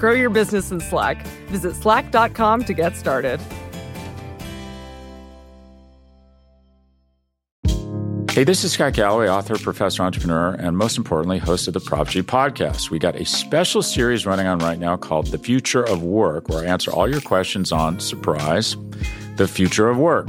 Grow your business in Slack. Visit slack.com to get started. Hey, this is Scott Galloway, author, professor, entrepreneur, and most importantly, host of the Prop G podcast. We got a special series running on right now called The Future of Work, where I answer all your questions on surprise, the future of work.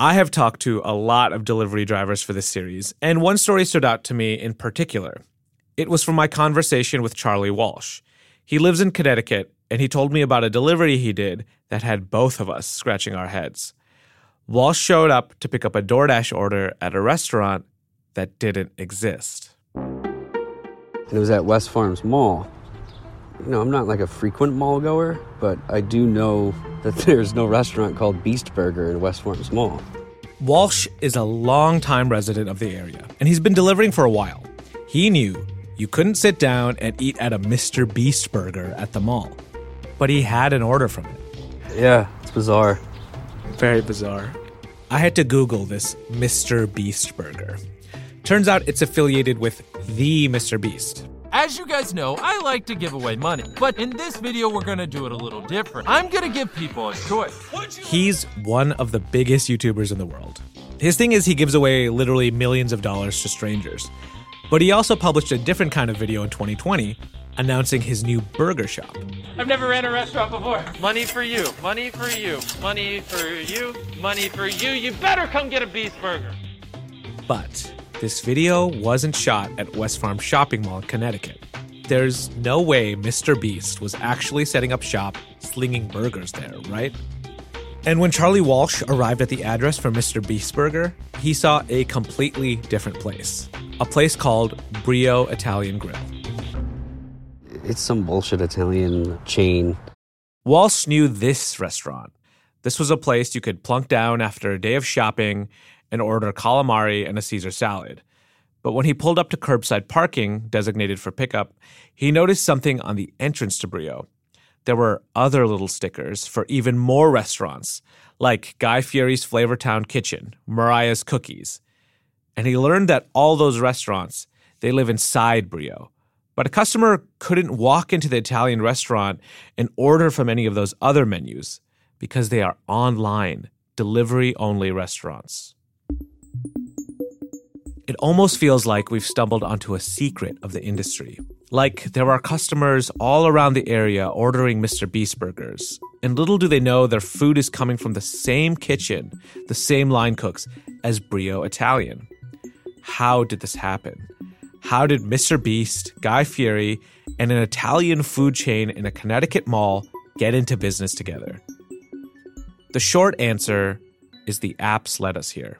I have talked to a lot of delivery drivers for this series, and one story stood out to me in particular. It was from my conversation with Charlie Walsh. He lives in Connecticut, and he told me about a delivery he did that had both of us scratching our heads. Walsh showed up to pick up a DoorDash order at a restaurant that didn't exist. It was at West Farms Mall. You know, I'm not like a frequent mall goer, but I do know that there's no restaurant called Beast Burger in West Farms Mall. Walsh is a longtime resident of the area, and he's been delivering for a while. He knew you couldn't sit down and eat at a Mr. Beast burger at the mall, but he had an order from it. Yeah, it's bizarre. Very bizarre. I had to Google this Mr. Beast burger. Turns out it's affiliated with the Mr. Beast. As you guys know, I like to give away money, but in this video, we're gonna do it a little different. I'm gonna give people a choice. He's one of the biggest YouTubers in the world. His thing is he gives away literally millions of dollars to strangers. But he also published a different kind of video in 2020 announcing his new burger shop. I've never ran a restaurant before. Money for you, money for you, money for you, money for you. You better come get a beef burger. But this video wasn't shot at West Farm Shopping Mall in Connecticut. There's no way Mr. Beast was actually setting up shop slinging burgers there, right? And when Charlie Walsh arrived at the address for Mr. Beast Burger, he saw a completely different place. A place called Brio Italian Grill. It's some bullshit Italian chain. Walsh knew this restaurant. This was a place you could plunk down after a day of shopping and order calamari and a Caesar salad. But when he pulled up to curbside parking, designated for pickup, he noticed something on the entrance to Brio. There were other little stickers for even more restaurants, like Guy Fieri's Flavortown Kitchen, Mariah's Cookies. And he learned that all those restaurants, they live inside Brio. But a customer couldn't walk into the Italian restaurant and order from any of those other menus because they are online, delivery only restaurants. It almost feels like we've stumbled onto a secret of the industry. Like there are customers all around the area ordering Mr. Beast burgers, and little do they know their food is coming from the same kitchen, the same line cooks as Brio Italian. How did this happen? How did Mr. Beast, Guy Fieri, and an Italian food chain in a Connecticut mall get into business together? The short answer is the apps led us here.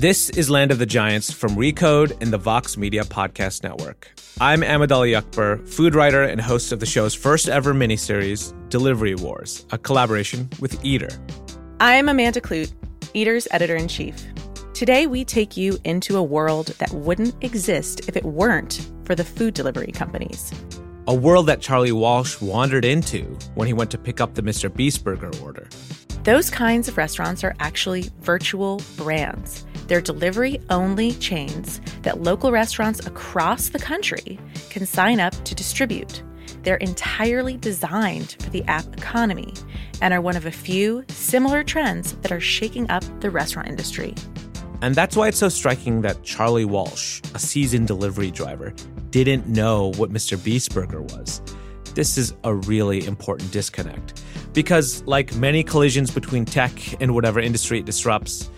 This is Land of the Giants from Recode and the Vox Media Podcast Network. I'm Ahmed Ali Akbar, food writer and host of the show's first ever miniseries, Delivery Wars, a collaboration with Eater. I'm Amanda Kludt, Eater's editor in chief. Today, we take you into a world that wouldn't exist if it weren't for the food delivery companies. A world that Charlie Walsh wandered into when he went to pick up the Mr. Beast Burger order. Those kinds of restaurants are actually virtual brands. They're delivery only chains that local restaurants across the country can sign up to distribute. They're entirely designed for the app economy and are one of a few similar trends that are shaking up the restaurant industry. And that's why it's so striking that Charlie Walsh, a seasoned delivery driver, didn't know what Mr. Beast Burger was. This is a really important disconnect. Because, like many collisions between tech and whatever industry it disrupts,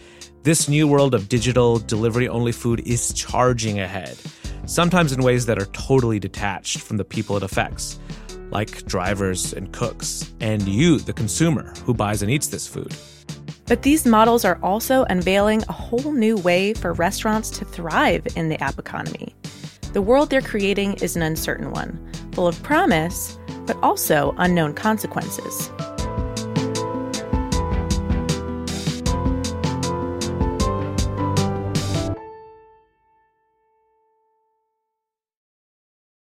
this new world of digital, delivery only food is charging ahead, sometimes in ways that are totally detached from the people it affects, like drivers and cooks, and you, the consumer, who buys and eats this food. But these models are also unveiling a whole new way for restaurants to thrive in the app economy. The world they're creating is an uncertain one, full of promise, but also unknown consequences.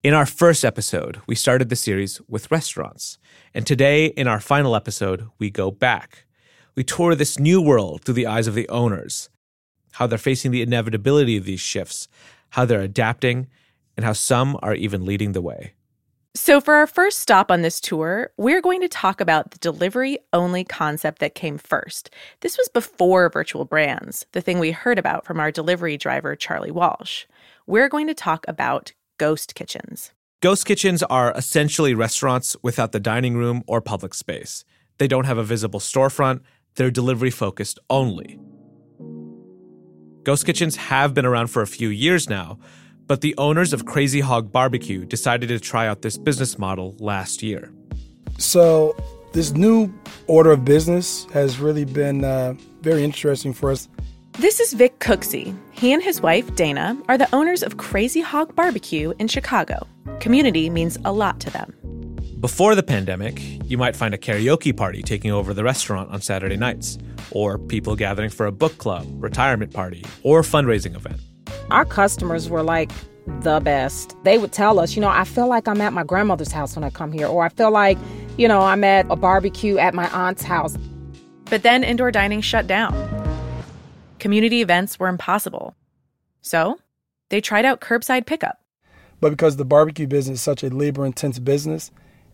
In our first episode, we started the series with restaurants. And today, in our final episode, we go back. We tour this new world through the eyes of the owners, how they're facing the inevitability of these shifts, how they're adapting, and how some are even leading the way. So, for our first stop on this tour, we're going to talk about the delivery only concept that came first. This was before virtual brands, the thing we heard about from our delivery driver, Charlie Walsh. We're going to talk about ghost kitchens. Ghost kitchens are essentially restaurants without the dining room or public space. They don't have a visible storefront, they're delivery focused only. Ghost kitchens have been around for a few years now, but the owners of Crazy Hog Barbecue decided to try out this business model last year. So, this new order of business has really been uh, very interesting for us. This is Vic Cooksey. He and his wife, Dana, are the owners of Crazy Hog Barbecue in Chicago. Community means a lot to them. Before the pandemic, you might find a karaoke party taking over the restaurant on Saturday nights, or people gathering for a book club, retirement party, or fundraising event. Our customers were like the best. They would tell us, you know, I feel like I'm at my grandmother's house when I come here, or I feel like, you know, I'm at a barbecue at my aunt's house. But then indoor dining shut down. Community events were impossible. So they tried out curbside pickup. But because the barbecue business is such a labor intense business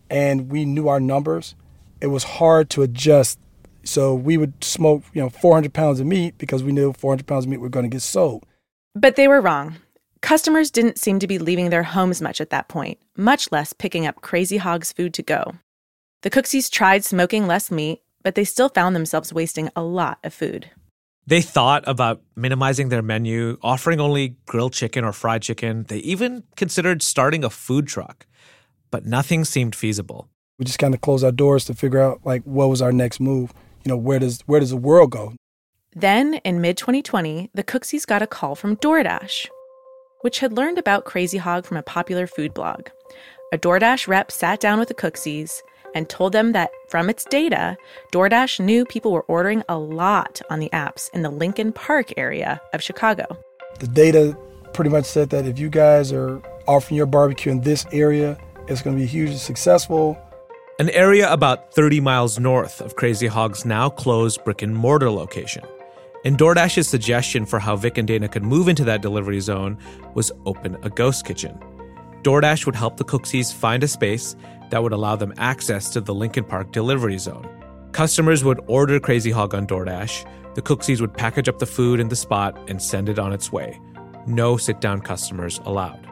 and we knew our numbers, it was hard to adjust. So we would smoke, you know, 400 pounds of meat because we knew 400 pounds of meat were going to get sold. But they were wrong. Customers didn't seem to be leaving their homes much at that point, much less picking up Crazy Hog's food to go. The Cookseys tried smoking less meat, but they still found themselves wasting a lot of food. They thought about minimizing their menu, offering only grilled chicken or fried chicken. They even considered starting a food truck, but nothing seemed feasible. We just kind of closed our doors to figure out like what was our next move. You know, where does where does the world go? Then, in mid 2020, the Cookseys got a call from DoorDash, which had learned about Crazy Hog from a popular food blog. A DoorDash rep sat down with the Cookseys and told them that from its data, DoorDash knew people were ordering a lot on the apps in the Lincoln Park area of Chicago. The data pretty much said that if you guys are offering your barbecue in this area, it's going to be hugely successful. An area about 30 miles north of Crazy Hog's now closed brick and mortar location. And DoorDash's suggestion for how Vic and Dana could move into that delivery zone was open a ghost kitchen. DoorDash would help the Cookseys find a space that would allow them access to the Lincoln Park delivery zone. Customers would order Crazy Hog on DoorDash. The Cookseys would package up the food in the spot and send it on its way. No sit down customers allowed.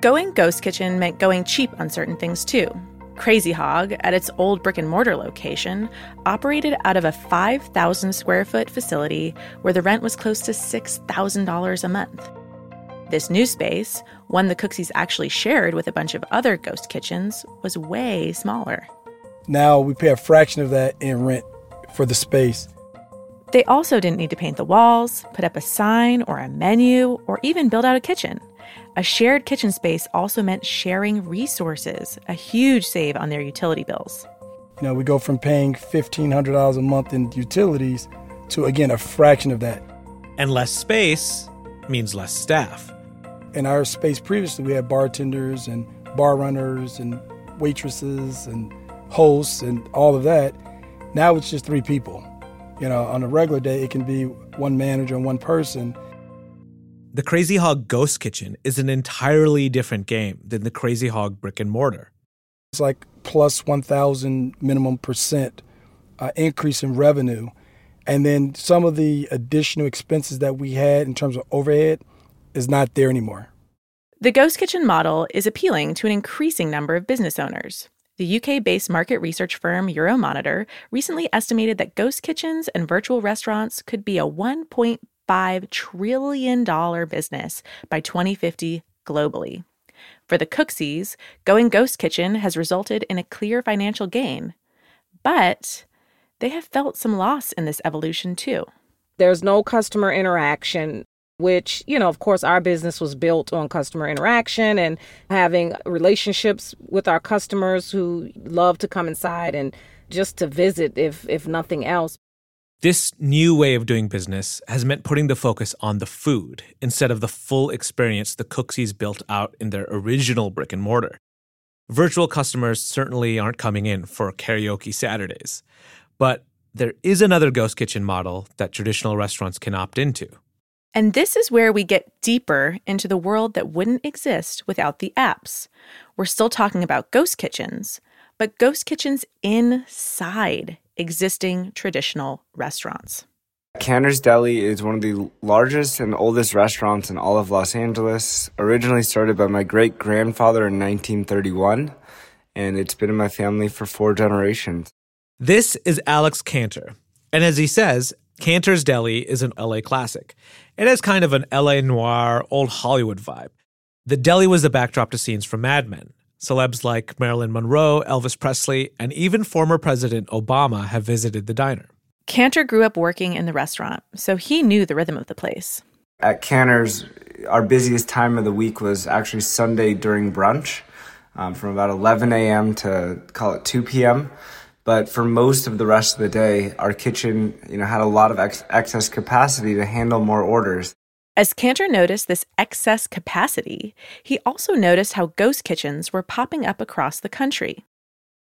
Going ghost kitchen meant going cheap on certain things too. Crazy Hog, at its old brick and mortar location, operated out of a 5,000 square foot facility where the rent was close to $6,000 a month. This new space, one the Cookseys actually shared with a bunch of other ghost kitchens, was way smaller. Now we pay a fraction of that in rent for the space. They also didn't need to paint the walls, put up a sign or a menu, or even build out a kitchen. A shared kitchen space also meant sharing resources, a huge save on their utility bills. You know, we go from paying $1,500 a month in utilities to, again, a fraction of that. And less space means less staff. In our space previously, we had bartenders and bar runners and waitresses and hosts and all of that. Now it's just three people. You know, on a regular day, it can be one manager and one person. The Crazy Hog Ghost Kitchen is an entirely different game than the Crazy Hog brick and mortar. It's like plus 1,000 minimum percent uh, increase in revenue. And then some of the additional expenses that we had in terms of overhead is not there anymore. The ghost kitchen model is appealing to an increasing number of business owners. The UK based market research firm Euromonitor recently estimated that ghost kitchens and virtual restaurants could be a $1.5 trillion business by 2050 globally. For the Cookseys, going ghost kitchen has resulted in a clear financial gain. But they have felt some loss in this evolution too. There's no customer interaction which, you know, of course, our business was built on customer interaction and having relationships with our customers who love to come inside and just to visit, if, if nothing else. This new way of doing business has meant putting the focus on the food instead of the full experience the Cookseys built out in their original brick and mortar. Virtual customers certainly aren't coming in for karaoke Saturdays, but there is another ghost kitchen model that traditional restaurants can opt into. And this is where we get deeper into the world that wouldn't exist without the apps. We're still talking about ghost kitchens, but ghost kitchens inside existing traditional restaurants. Canter's Deli is one of the largest and oldest restaurants in all of Los Angeles, originally started by my great grandfather in 1931, and it's been in my family for four generations. This is Alex Canter. And as he says, Canter's Deli is an LA classic. It has kind of an LA noir, old Hollywood vibe. The deli was the backdrop to scenes from Mad Men. Celebs like Marilyn Monroe, Elvis Presley, and even former President Obama have visited the diner. Canter grew up working in the restaurant, so he knew the rhythm of the place. At Canter's, our busiest time of the week was actually Sunday during brunch, um, from about 11 a.m. to call it 2 p.m. But for most of the rest of the day, our kitchen, you know, had a lot of ex- excess capacity to handle more orders. As Canter noticed this excess capacity, he also noticed how ghost kitchens were popping up across the country.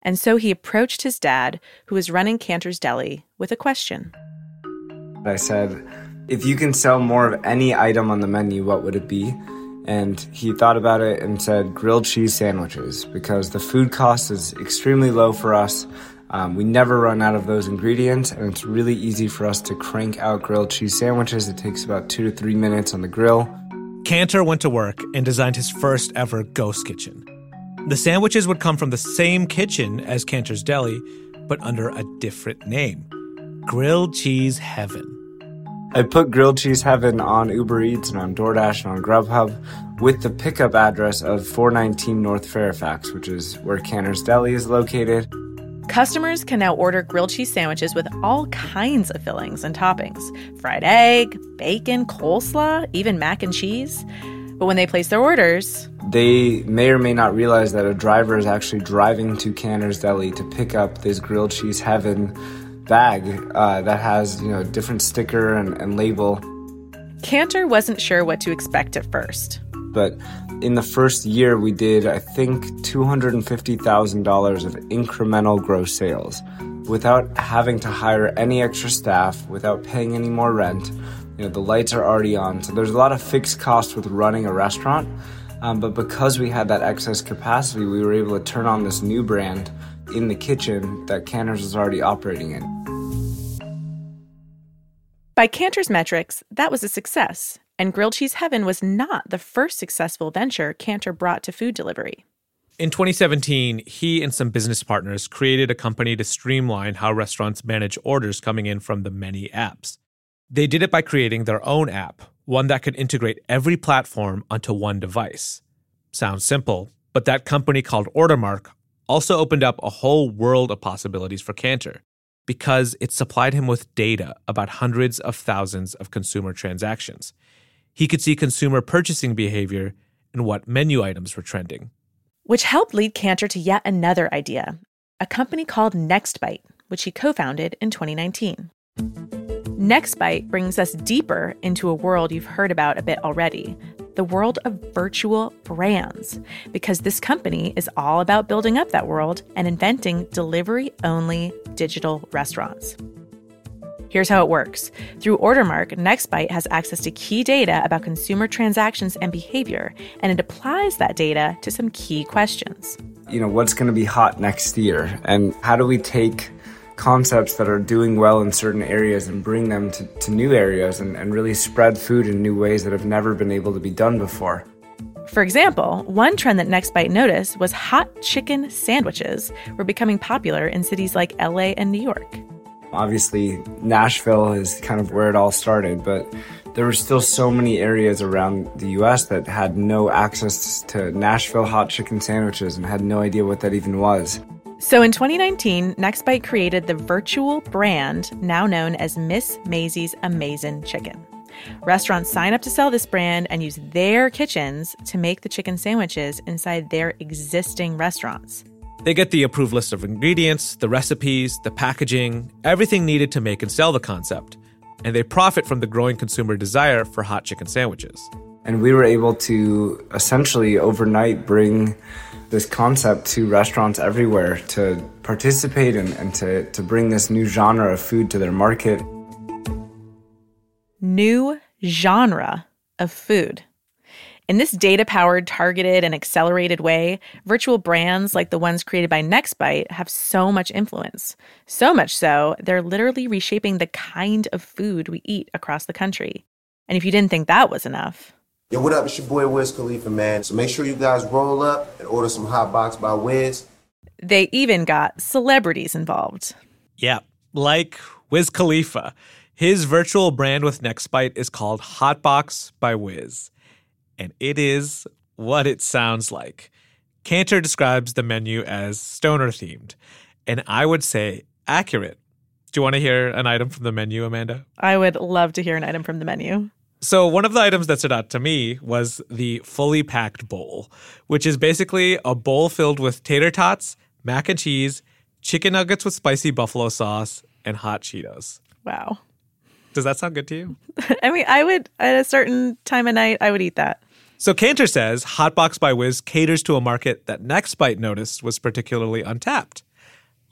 And so he approached his dad, who was running Canter's Deli, with a question. I said, If you can sell more of any item on the menu, what would it be? And he thought about it and said, Grilled cheese sandwiches, because the food cost is extremely low for us um, we never run out of those ingredients, and it's really easy for us to crank out grilled cheese sandwiches. It takes about two to three minutes on the grill. Canter went to work and designed his first ever ghost kitchen. The sandwiches would come from the same kitchen as Canter's Deli, but under a different name Grilled Cheese Heaven. I put Grilled Cheese Heaven on Uber Eats and on DoorDash and on Grubhub with the pickup address of 419 North Fairfax, which is where Canter's Deli is located. Customers can now order grilled cheese sandwiches with all kinds of fillings and toppings fried egg, bacon, coleslaw, even mac and cheese. But when they place their orders, they may or may not realize that a driver is actually driving to Canter's Deli to pick up this grilled cheese heaven bag uh, that has you know a different sticker and, and label. Canter wasn't sure what to expect at first. But in the first year, we did, I think, $250,000 of incremental gross sales without having to hire any extra staff, without paying any more rent. You know, the lights are already on. So there's a lot of fixed costs with running a restaurant. Um, but because we had that excess capacity, we were able to turn on this new brand in the kitchen that Canter's was already operating in. By Canter's metrics, that was a success, and Grilled Cheese Heaven was not the first successful venture Canter brought to food delivery. In 2017, he and some business partners created a company to streamline how restaurants manage orders coming in from the many apps. They did it by creating their own app, one that could integrate every platform onto one device. Sounds simple, but that company called Ordermark also opened up a whole world of possibilities for Canter because it supplied him with data about hundreds of thousands of consumer transactions. He could see consumer purchasing behavior and what menu items were trending. Which helped lead Canter to yet another idea a company called NextBite, which he co founded in 2019. NextBite brings us deeper into a world you've heard about a bit already the world of virtual brands, because this company is all about building up that world and inventing delivery only digital restaurants. Here's how it works. Through Ordermark, NextBite has access to key data about consumer transactions and behavior, and it applies that data to some key questions. You know, what's going to be hot next year? And how do we take concepts that are doing well in certain areas and bring them to, to new areas and, and really spread food in new ways that have never been able to be done before. For example, one trend that Nextbite noticed was hot chicken sandwiches were becoming popular in cities like LA and New York. Obviously, Nashville is kind of where it all started, but there were still so many areas around the US that had no access to Nashville hot chicken sandwiches and had no idea what that even was. So in 2019, Nextbite created the virtual brand now known as Miss Mazy's Amazing Chicken. Restaurants sign up to sell this brand and use their kitchens to make the chicken sandwiches inside their existing restaurants. They get the approved list of ingredients, the recipes, the packaging, everything needed to make and sell the concept. And they profit from the growing consumer desire for hot chicken sandwiches. And we were able to essentially overnight bring this concept to restaurants everywhere to participate and, and to, to bring this new genre of food to their market. New genre of food. In this data powered, targeted, and accelerated way, virtual brands like the ones created by Nextbite have so much influence. So much so, they're literally reshaping the kind of food we eat across the country. And if you didn't think that was enough, Yo, what up? It's your boy Wiz Khalifa, man. So make sure you guys roll up and order some hot box by Wiz. they even got celebrities involved. Yeah, like Wiz Khalifa. His virtual brand with Nextbite is called Hotbox by Wiz. And it is what it sounds like. Canter describes the menu as stoner themed, and I would say accurate. Do you want to hear an item from the menu, Amanda? I would love to hear an item from the menu. So, one of the items that stood out to me was the fully packed bowl, which is basically a bowl filled with tater tots, mac and cheese, chicken nuggets with spicy buffalo sauce, and hot Cheetos. Wow. Does that sound good to you? I mean, I would, at a certain time of night, I would eat that. So, Canter says Hotbox by Wiz caters to a market that Nextbite noticed was particularly untapped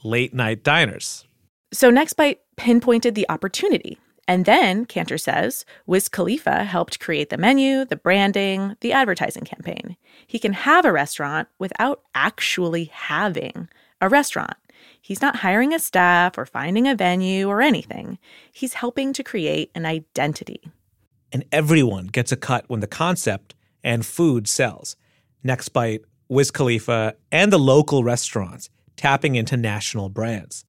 late night diners. So Nextbite pinpointed the opportunity. And then, Canter says, Wiz Khalifa helped create the menu, the branding, the advertising campaign. He can have a restaurant without actually having a restaurant. He's not hiring a staff or finding a venue or anything. He's helping to create an identity. And everyone gets a cut when the concept and food sells. Next Bite, Wiz Khalifa, and the local restaurants tapping into national brands.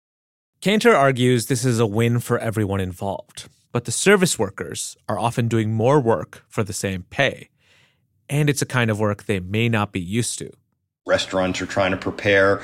Canter argues this is a win for everyone involved, but the service workers are often doing more work for the same pay. And it's a kind of work they may not be used to. Restaurants are trying to prepare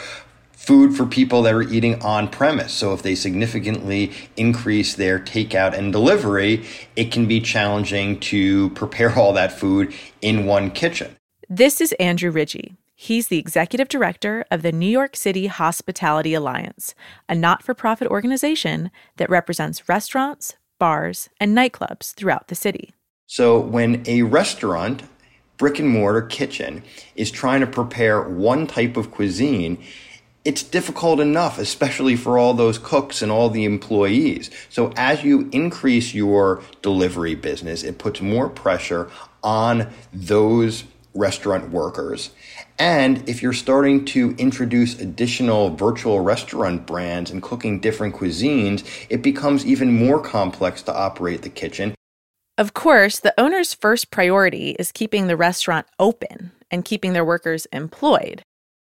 food for people that are eating on premise. So if they significantly increase their takeout and delivery, it can be challenging to prepare all that food in one kitchen. This is Andrew Rigie. He's the executive director of the New York City Hospitality Alliance, a not for profit organization that represents restaurants, bars, and nightclubs throughout the city. So when a restaurant, brick and mortar kitchen, is trying to prepare one type of cuisine, it's difficult enough, especially for all those cooks and all the employees. So as you increase your delivery business, it puts more pressure on those restaurant workers. And if you're starting to introduce additional virtual restaurant brands and cooking different cuisines, it becomes even more complex to operate the kitchen. Of course, the owner's first priority is keeping the restaurant open and keeping their workers employed.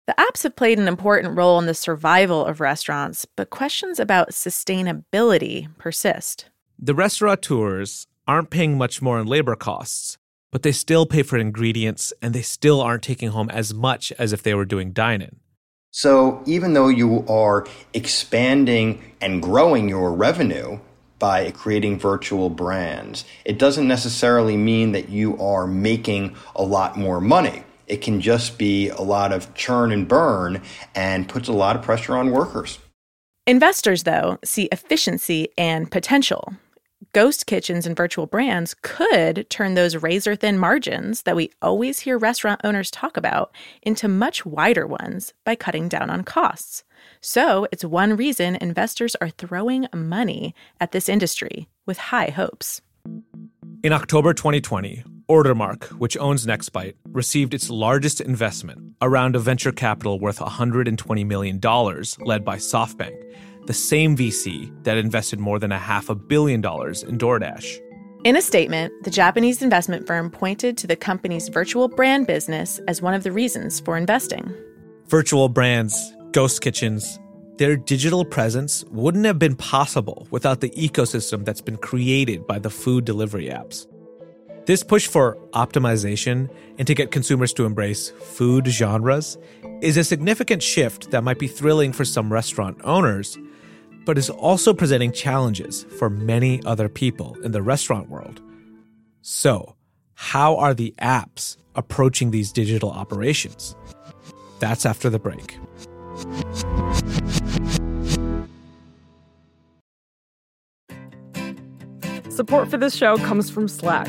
The apps have played an important role in the survival of restaurants, but questions about sustainability persist. The restaurateurs aren't paying much more in labor costs, but they still pay for ingredients and they still aren't taking home as much as if they were doing dine in. So even though you are expanding and growing your revenue by creating virtual brands, it doesn't necessarily mean that you are making a lot more money. It can just be a lot of churn and burn and puts a lot of pressure on workers. Investors, though, see efficiency and potential. Ghost kitchens and virtual brands could turn those razor thin margins that we always hear restaurant owners talk about into much wider ones by cutting down on costs. So, it's one reason investors are throwing money at this industry with high hopes. In October 2020, Ordermark, which owns Nextbite, received its largest investment, around a round of venture capital worth $120 million, led by SoftBank. the same VC that invested more than a half a billion dollars in DoorDash. In a statement, the Japanese investment firm pointed to the company's virtual brand business as one of the reasons for investing. Virtual brands, ghost kitchens, their digital presence wouldn't have been possible without the ecosystem that's been created by the food delivery apps. This push for optimization and to get consumers to embrace food genres is a significant shift that might be thrilling for some restaurant owners, but is also presenting challenges for many other people in the restaurant world. So, how are the apps approaching these digital operations? That's after the break. Support for this show comes from Slack.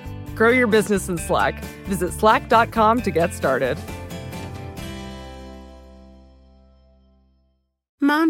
Grow your business in Slack. Visit slack.com to get started.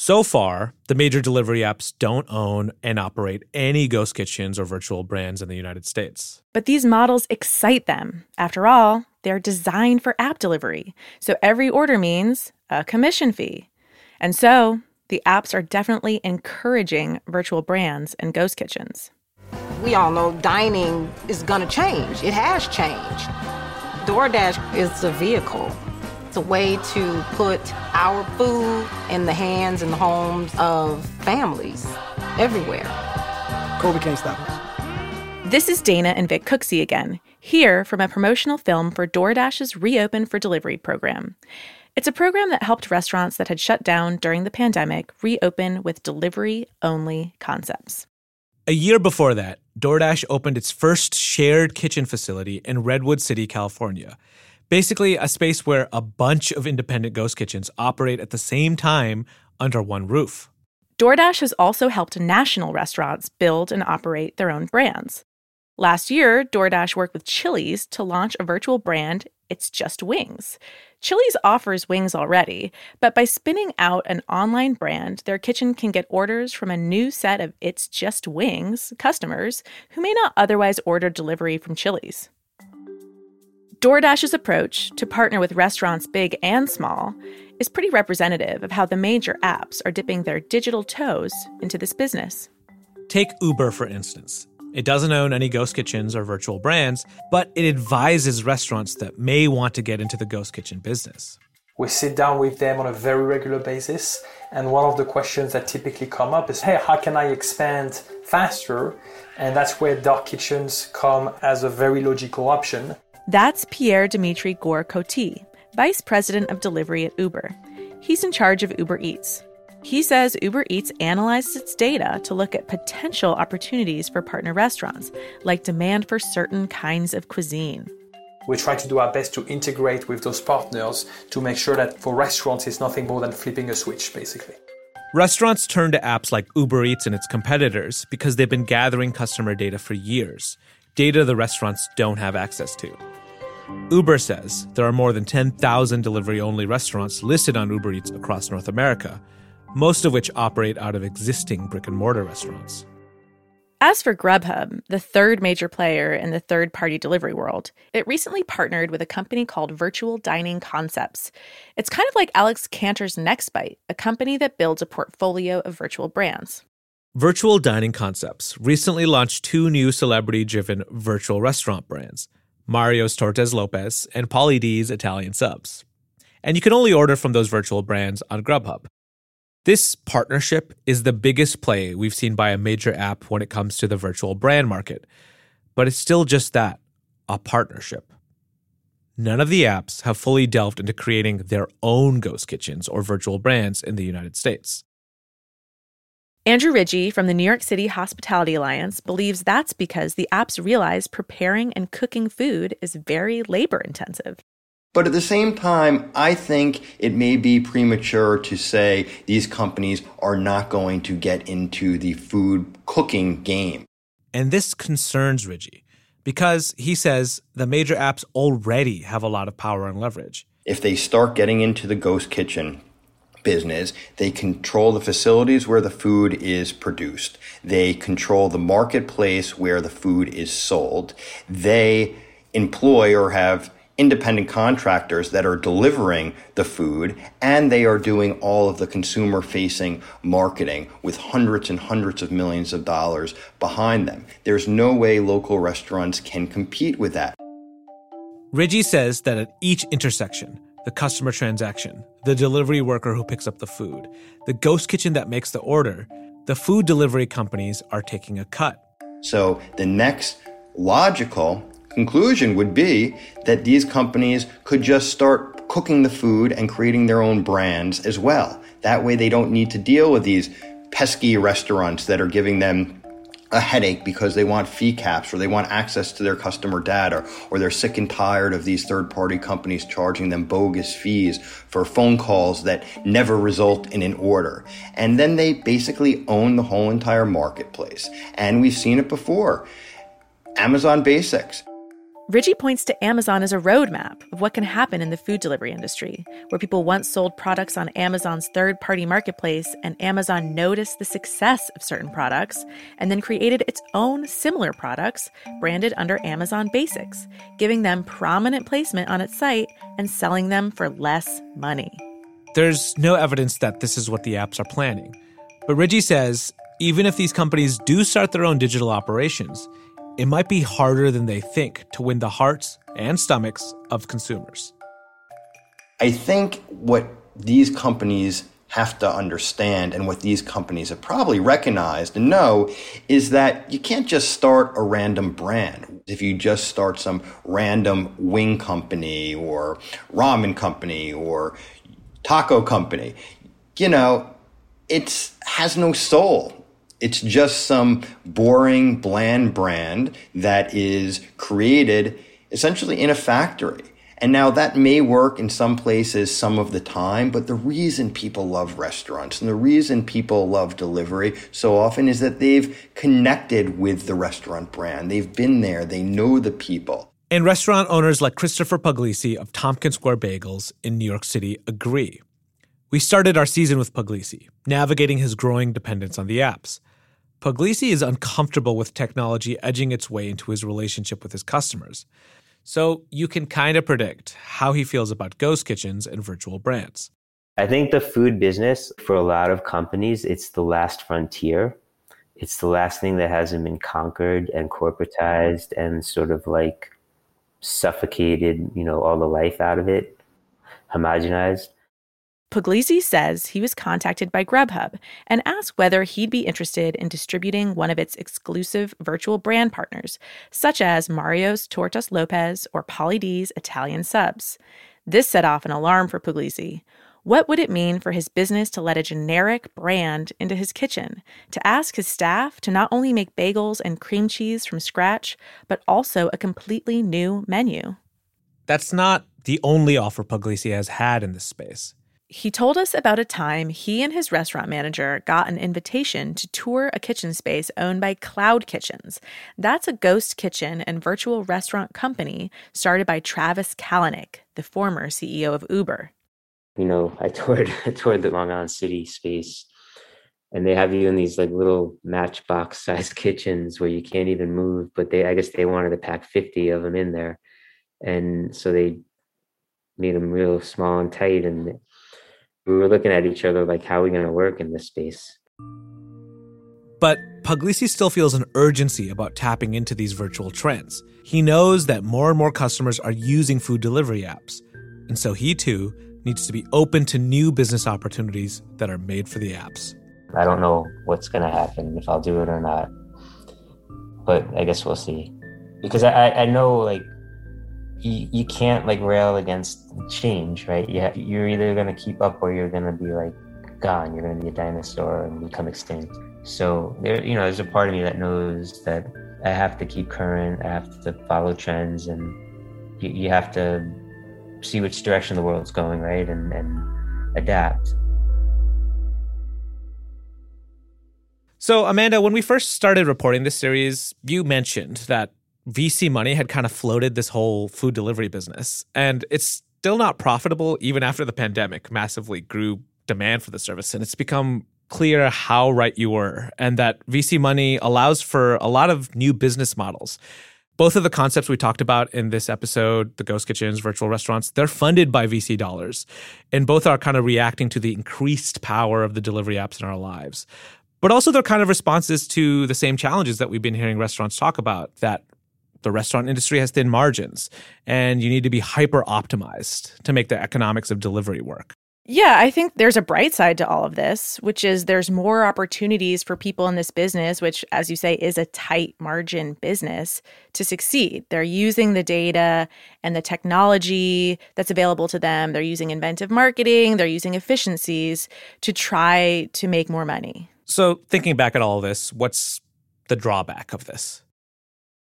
So far, the major delivery apps don't own and operate any ghost kitchens or virtual brands in the United States. But these models excite them. After all, they're designed for app delivery, so every order means a commission fee. And so, the apps are definitely encouraging virtual brands and ghost kitchens. We all know dining is going to change. It has changed. DoorDash is a vehicle. It's a way to put our food in the hands and the homes of families everywhere. COVID can't stop us. This is Dana and Vic Cooksey again, here from a promotional film for DoorDash's Reopen for Delivery program. It's a program that helped restaurants that had shut down during the pandemic reopen with delivery only concepts. A year before that, DoorDash opened its first shared kitchen facility in Redwood City, California. Basically, a space where a bunch of independent ghost kitchens operate at the same time under one roof. DoorDash has also helped national restaurants build and operate their own brands. Last year, DoorDash worked with Chili's to launch a virtual brand, It's Just Wings. Chili's offers wings already, but by spinning out an online brand, their kitchen can get orders from a new set of It's Just Wings customers who may not otherwise order delivery from Chili's. DoorDash's approach to partner with restaurants big and small is pretty representative of how the major apps are dipping their digital toes into this business. Take Uber, for instance. It doesn't own any ghost kitchens or virtual brands, but it advises restaurants that may want to get into the ghost kitchen business. We sit down with them on a very regular basis, and one of the questions that typically come up is hey, how can I expand faster? And that's where dark kitchens come as a very logical option. That's Pierre Dimitri Gore Coty, Vice President of Delivery at Uber. He's in charge of Uber Eats. He says Uber Eats analyzes its data to look at potential opportunities for partner restaurants, like demand for certain kinds of cuisine. We try to do our best to integrate with those partners to make sure that for restaurants it's nothing more than flipping a switch, basically. Restaurants turn to apps like Uber Eats and its competitors because they've been gathering customer data for years, data the restaurants don't have access to. Uber says there are more than 10,000 delivery only restaurants listed on Uber Eats across North America, most of which operate out of existing brick and mortar restaurants. As for Grubhub, the third major player in the third party delivery world, it recently partnered with a company called Virtual Dining Concepts. It's kind of like Alex Canter's Nextbite, a company that builds a portfolio of virtual brands. Virtual Dining Concepts recently launched two new celebrity driven virtual restaurant brands Mario's Tortas Lopez and Pauly D's Italian Subs. And you can only order from those virtual brands on Grubhub. This partnership is the biggest play we've seen by a major app when it comes to the virtual brand market. But it's still just that a partnership. None of the apps have fully delved into creating their own ghost kitchens or virtual brands in the United States. Andrew Rigie from the New York City Hospitality Alliance believes that's because the apps realize preparing and cooking food is very labor intensive. But at the same time, I think it may be premature to say these companies are not going to get into the food cooking game. And this concerns Rigie because he says the major apps already have a lot of power and leverage. If they start getting into the ghost kitchen business, they control the facilities where the food is produced, they control the marketplace where the food is sold, they employ or have independent contractors that are delivering the food and they are doing all of the consumer facing marketing with hundreds and hundreds of millions of dollars behind them. There's no way local restaurants can compete with that. Rigie says that at each intersection, the customer transaction, the delivery worker who picks up the food, the ghost kitchen that makes the order, the food delivery companies are taking a cut. So the next logical conclusion would be that these companies could just start cooking the food and creating their own brands as well. That way they don't need to deal with these pesky restaurants that are giving them a headache because they want fee caps or they want access to their customer data or they're sick and tired of these third party companies charging them bogus fees for phone calls that never result in an order. And then they basically own the whole entire marketplace. And we've seen it before. Amazon Basics. Rigie points to Amazon as a roadmap of what can happen in the food delivery industry, where people once sold products on Amazon's third party marketplace, and Amazon noticed the success of certain products and then created its own similar products branded under Amazon Basics, giving them prominent placement on its site and selling them for less money. There's no evidence that this is what the apps are planning. But Rigie says even if these companies do start their own digital operations, it might be harder than they think to win the hearts and stomachs of consumers. I think what these companies have to understand and what these companies have probably recognized and know is that you can't just start a random brand. If you just start some random wing company or ramen company or taco company, you know, it has no soul. It's just some boring, bland brand that is created essentially in a factory. And now that may work in some places some of the time, but the reason people love restaurants and the reason people love delivery so often is that they've connected with the restaurant brand. They've been there, they know the people. And restaurant owners like Christopher Puglisi of Tompkins Square Bagels in New York City agree. We started our season with Puglisi, navigating his growing dependence on the apps. Puglisi is uncomfortable with technology edging its way into his relationship with his customers. So you can kind of predict how he feels about ghost kitchens and virtual brands. I think the food business, for a lot of companies, it's the last frontier. It's the last thing that hasn't been conquered and corporatized and sort of like suffocated, you know, all the life out of it, homogenized. Puglisi says he was contacted by Grubhub and asked whether he'd be interested in distributing one of its exclusive virtual brand partners, such as Mario's Tortas Lopez or Pauly D's Italian Subs. This set off an alarm for Puglisi. What would it mean for his business to let a generic brand into his kitchen? To ask his staff to not only make bagels and cream cheese from scratch, but also a completely new menu? That's not the only offer Puglisi has had in this space. He told us about a time he and his restaurant manager got an invitation to tour a kitchen space owned by Cloud Kitchens. That's a ghost kitchen and virtual restaurant company started by Travis Kalanick, the former CEO of Uber. You know, I toured I toured the Long Island City space and they have you in these like little matchbox sized kitchens where you can't even move, but they I guess they wanted to pack 50 of them in there. And so they made them real small and tight and we were looking at each other like, how are we going to work in this space? But Puglisi still feels an urgency about tapping into these virtual trends. He knows that more and more customers are using food delivery apps. And so he too needs to be open to new business opportunities that are made for the apps. I don't know what's going to happen if I'll do it or not, but I guess we'll see. Because I, I know like you, you can't like rail against change, right? You you're either going to keep up or you're going to be like gone. You're going to be a dinosaur and become extinct. So there, you know, there's a part of me that knows that I have to keep current. I have to follow trends, and you, you have to see which direction the world's going, right, and and adapt. So, Amanda, when we first started reporting this series, you mentioned that VC money had kind of floated this whole food delivery business, and it's still not profitable even after the pandemic massively grew demand for the service, and it's become clear how right you were, and that VC money allows for a lot of new business models. Both of the concepts we talked about in this episode, the ghost kitchens, virtual restaurants, they're funded by VC dollars. And both are kind of reacting to the increased power of the delivery apps in our lives. But also, they're kind of responses to the same challenges that we've been hearing restaurants talk about that the restaurant industry has thin margins and you need to be hyper optimized to make the economics of delivery work. Yeah, I think there's a bright side to all of this, which is there's more opportunities for people in this business, which, as you say, is a tight margin business to succeed. They're using the data and the technology that's available to them. They're using inventive marketing, they're using efficiencies to try to make more money. So, thinking back at all of this, what's the drawback of this?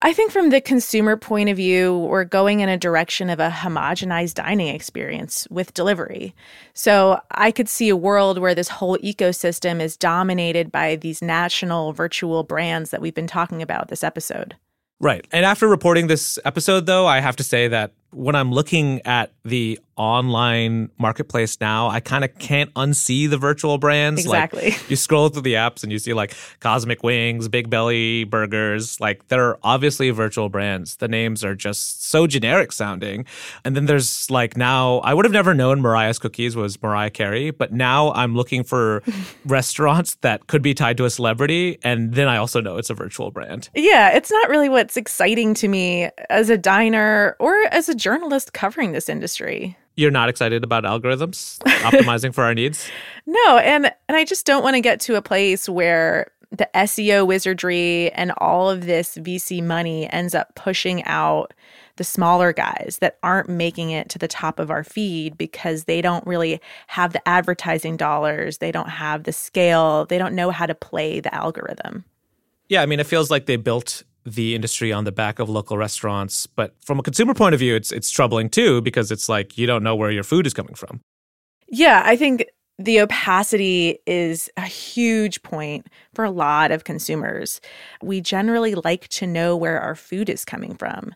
I think from the consumer point of view, we're going in a direction of a homogenized dining experience with delivery. So I could see a world where this whole ecosystem is dominated by these national virtual brands that we've been talking about this episode. Right. And after reporting this episode, though, I have to say that when I'm looking at the online marketplace now, I kind of can't unsee the virtual brands. Exactly. Like, you scroll through the apps and you see like Cosmic Wings, Big Belly Burgers. Like they're obviously virtual brands. The names are just so generic sounding. And then there's like now, I would have never known Mariah's Cookies was Mariah Carey, but now I'm looking for restaurants that could be tied to a celebrity. And then I also know it's a virtual brand. Yeah, it's not really what's exciting to me as a diner or as a journalist covering this industry. You're not excited about algorithms optimizing for our needs? No, and and I just don't want to get to a place where the SEO wizardry and all of this VC money ends up pushing out the smaller guys that aren't making it to the top of our feed because they don't really have the advertising dollars, they don't have the scale, they don't know how to play the algorithm. Yeah, I mean, it feels like they built the industry on the back of local restaurants. But from a consumer point of view, it's it's troubling too because it's like you don't know where your food is coming from. Yeah, I think the opacity is a huge point for a lot of consumers. We generally like to know where our food is coming from.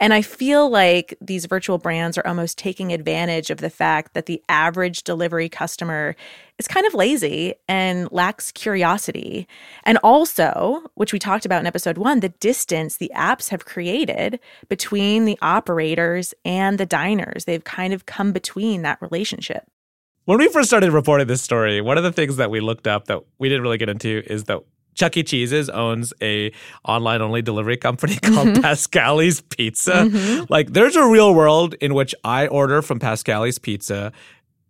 And I feel like these virtual brands are almost taking advantage of the fact that the average delivery customer is kind of lazy and lacks curiosity. And also, which we talked about in episode one, the distance the apps have created between the operators and the diners. They've kind of come between that relationship. When we first started reporting this story, one of the things that we looked up that we didn't really get into is that Chuck E. Cheese's owns a online only delivery company called mm-hmm. Pasqually's Pizza. Mm-hmm. Like there's a real world in which I order from Pasqually's Pizza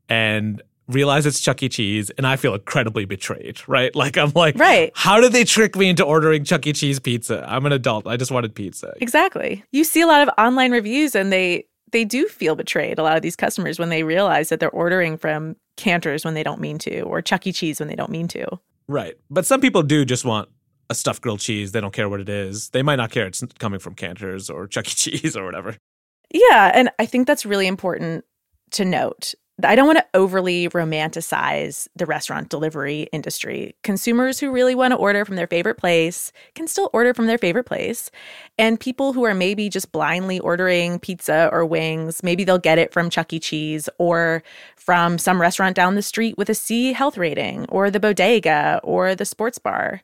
and realize it's Chuck E. Cheese and I feel incredibly betrayed, right? Like I'm like, right. how did they trick me into ordering Chuck E. Cheese pizza? I'm an adult. I just wanted pizza. Exactly. You see a lot of online reviews and they they do feel betrayed, a lot of these customers when they realize that they're ordering from Canter's when they don't mean to or Chuck E. Cheese when they don't mean to. Right. But some people do just want a stuffed grilled cheese. They don't care what it is. They might not care it's coming from Canter's or Chuck E. Cheese or whatever. Yeah. And I think that's really important to note. I don't want to overly romanticize the restaurant delivery industry. Consumers who really want to order from their favorite place can still order from their favorite place. And people who are maybe just blindly ordering pizza or wings, maybe they'll get it from Chuck E. Cheese or from some restaurant down the street with a C health rating or the bodega or the sports bar.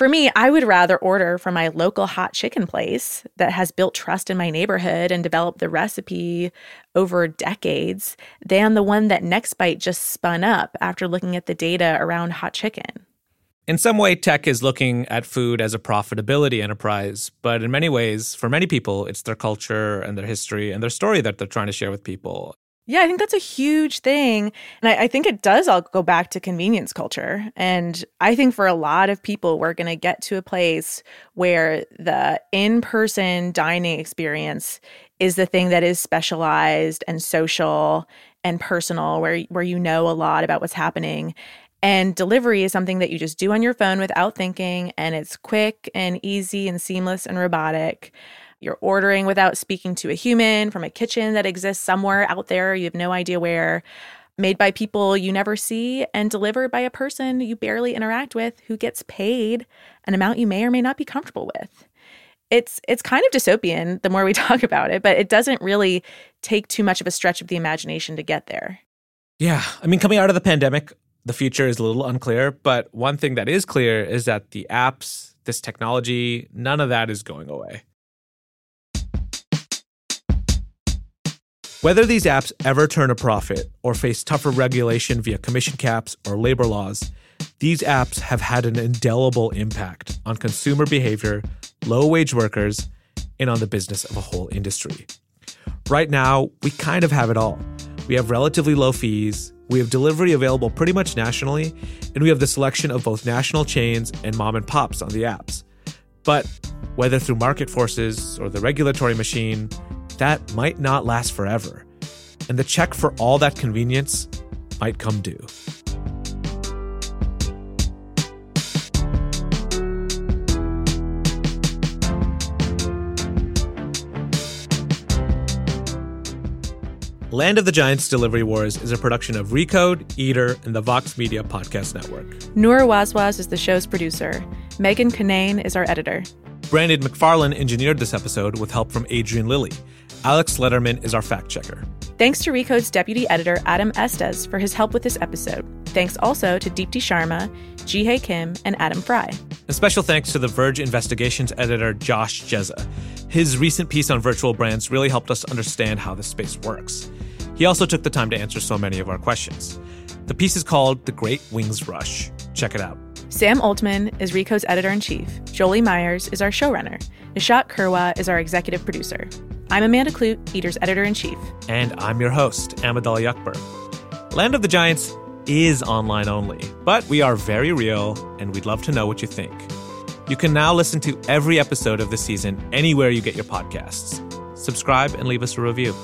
For me, I would rather order from my local hot chicken place that has built trust in my neighborhood and developed the recipe over decades than the one that Nextbite just spun up after looking at the data around hot chicken. In some way, tech is looking at food as a profitability enterprise, but in many ways, for many people, it's their culture and their history and their story that they're trying to share with people. Yeah, I think that's a huge thing. And I, I, think it does all go back to convenience culture. And I think for a lot of people, we're going to get to a place where the in person dining experience is the thing that is specialized and social and personal, where, where you know a lot about what's happening. And delivery is something that you just do on your phone without thinking, and it's quick and easy and seamless and robotic. You're ordering without speaking to a human from a kitchen that exists somewhere out there. You have no idea where. Made by people you never see and delivered by a person you barely interact with who gets paid an amount you may or may not be comfortable with. It's it's kind of dystopian the more we talk about it, but it doesn't really take too much of a stretch of the imagination to get there. Yeah, I mean coming out of the pandemic, the future is a little unclear, but one thing that is clear is that the apps, this technology, none of that is going away. Whether these apps ever turn a profit or face tougher regulation via commission caps or labor laws, these apps have had an indelible impact on consumer behavior, low wage workers, and on the business of a whole industry. Right now, we kind of have it all. We have relatively low fees, we have delivery available pretty much nationally, and we have the selection of both national chains and mom and pops on the apps. But whether through market forces or the regulatory machine, that might not last forever, and the check for all that convenience might come due. Land of the Giants Delivery Wars is a production of Recode, Eater, and the Vox Media Podcast Network. Noor Wazwaz is the show's producer. Megan Kinane is our editor. Brandon McFarlane engineered this episode with help from Adrian Lilly. Alex Letterman is our fact checker. Thanks to Recode's deputy editor, Adam Estes, for his help with this episode. Thanks also to Deepti Sharma, Jihei Kim, and Adam Fry. A special thanks to the Verge Investigations editor, Josh Dzieza. His recent piece on virtual brands really helped us understand how this space works. He also took the time to answer so many of our questions. The piece is called The Great Wings Rush. Check it out. Sam Oltman is Recode's editor in chief. Jolie Myers is our showrunner. Nishat Kurwa is our executive producer. I'm Amanda Kludt, Eater's editor in chief. And I'm your host, Ahmed Ali Akbar. Land of the Giants is online only, but we are very real and we'd love to know what you think. You can now listen to every episode of the season anywhere you get your podcasts. Subscribe and leave us a review.